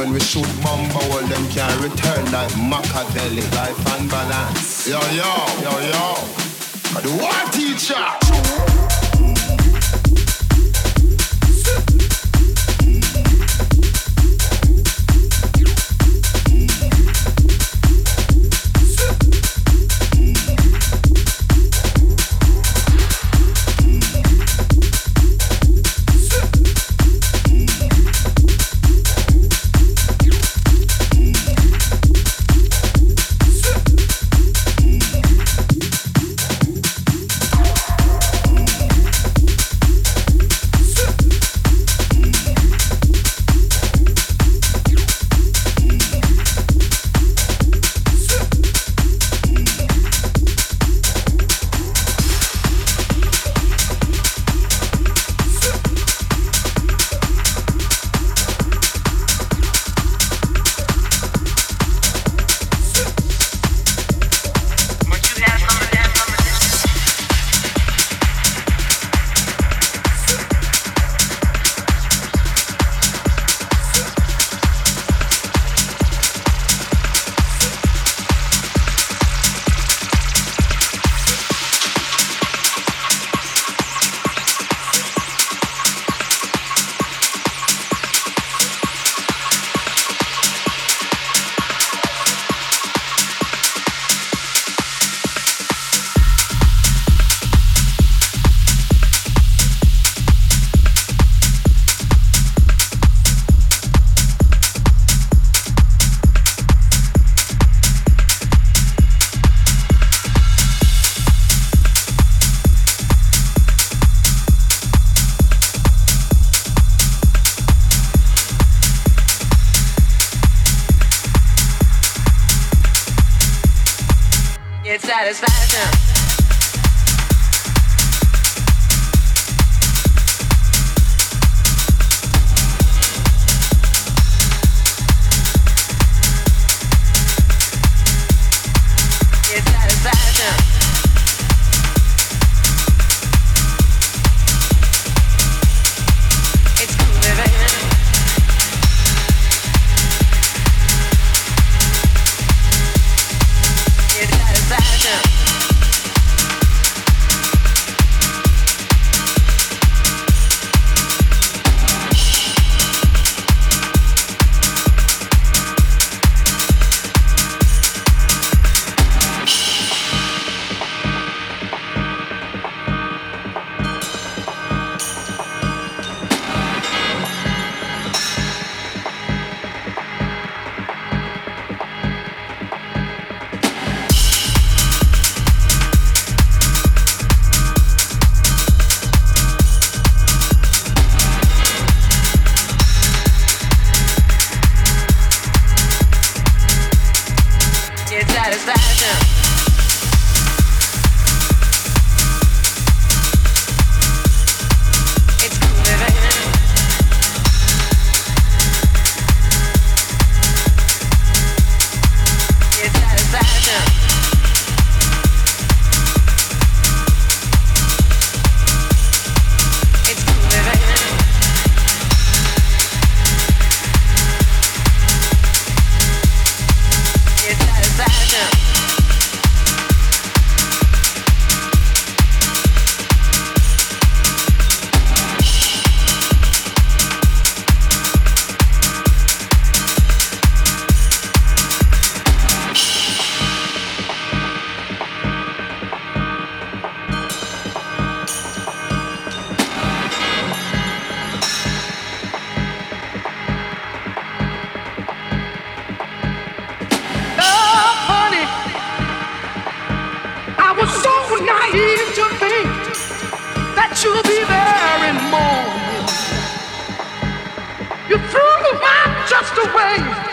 When we shoot bomba, all them can return like Machiavelli. Life and balance. Yo, yo, yo, yo. The war teacher. away.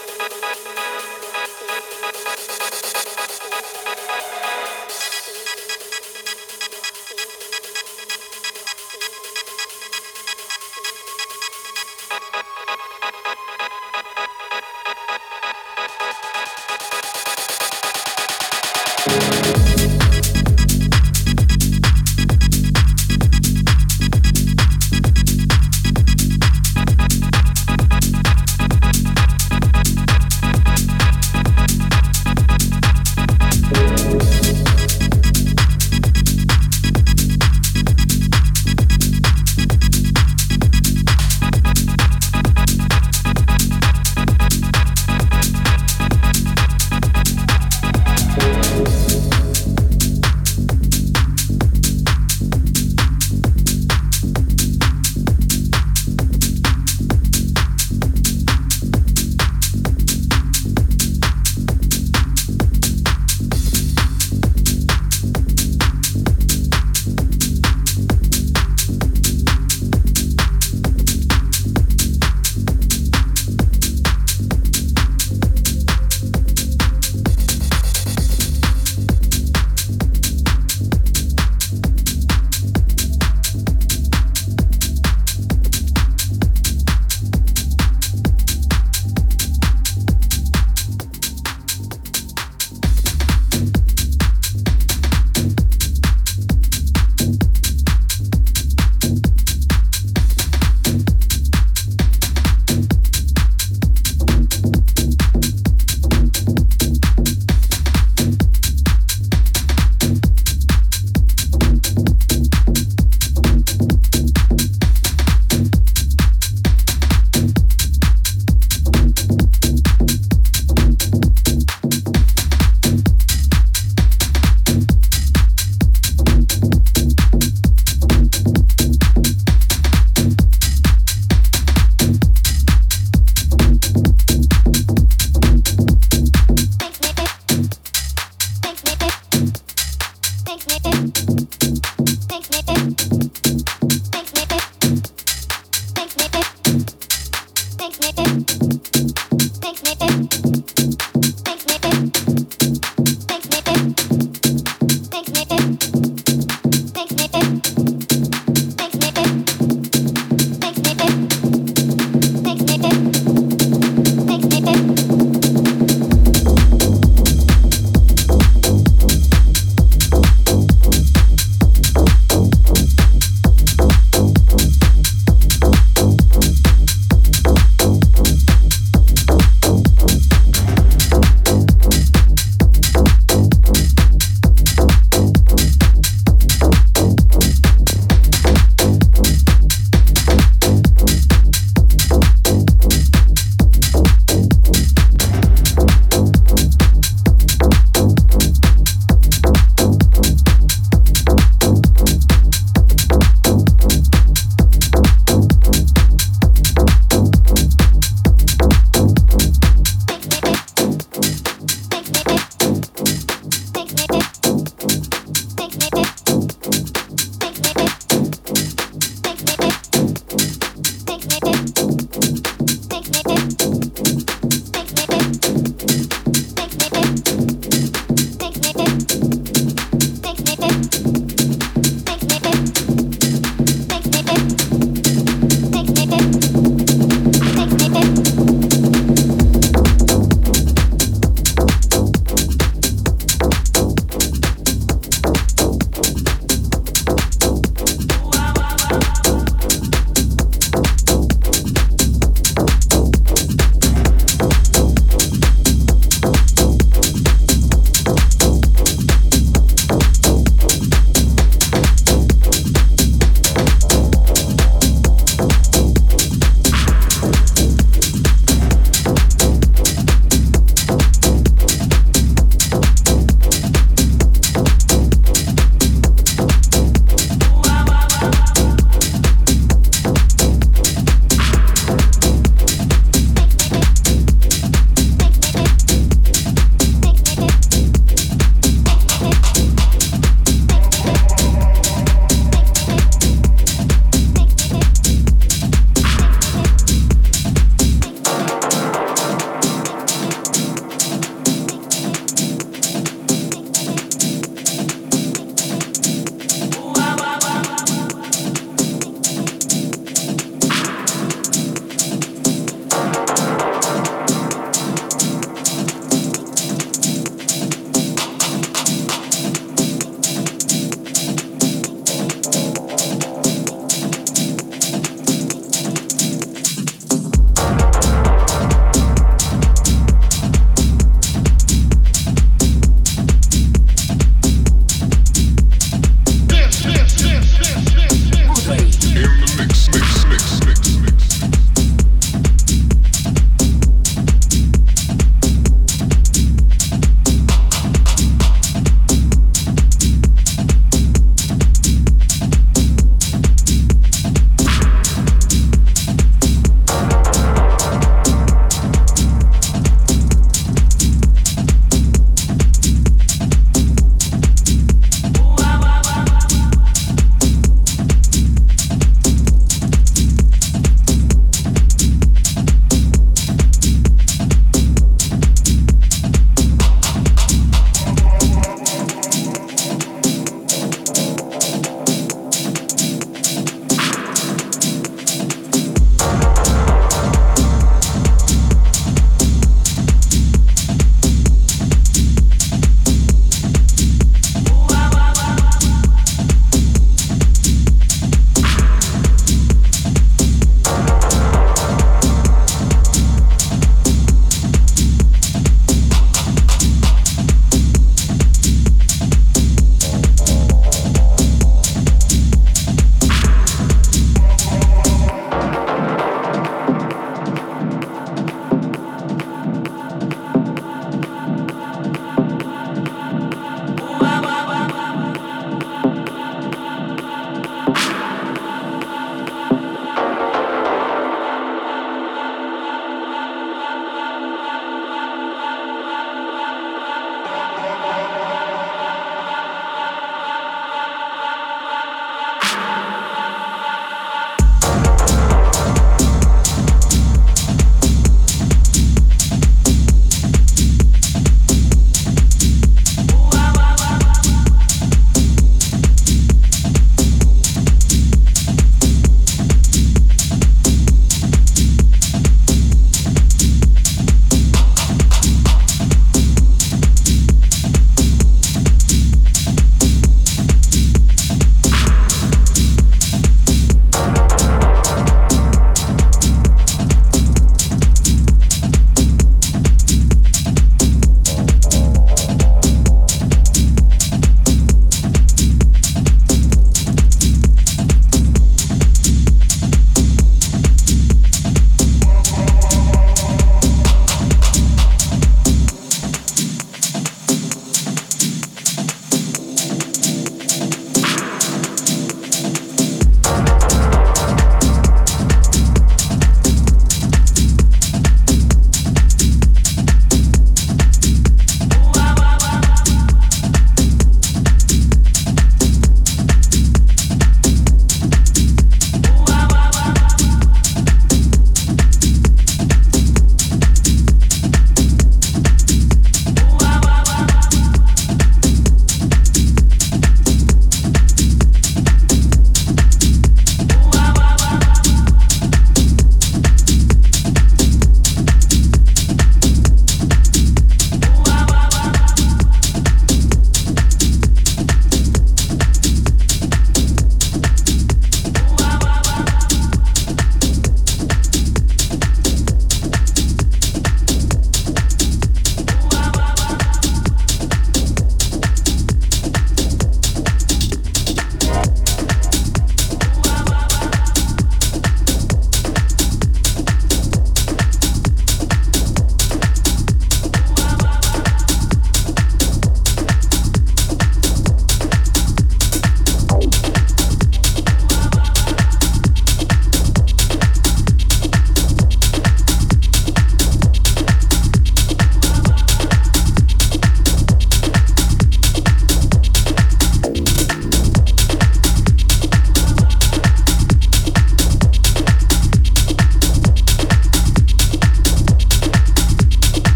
Thank you.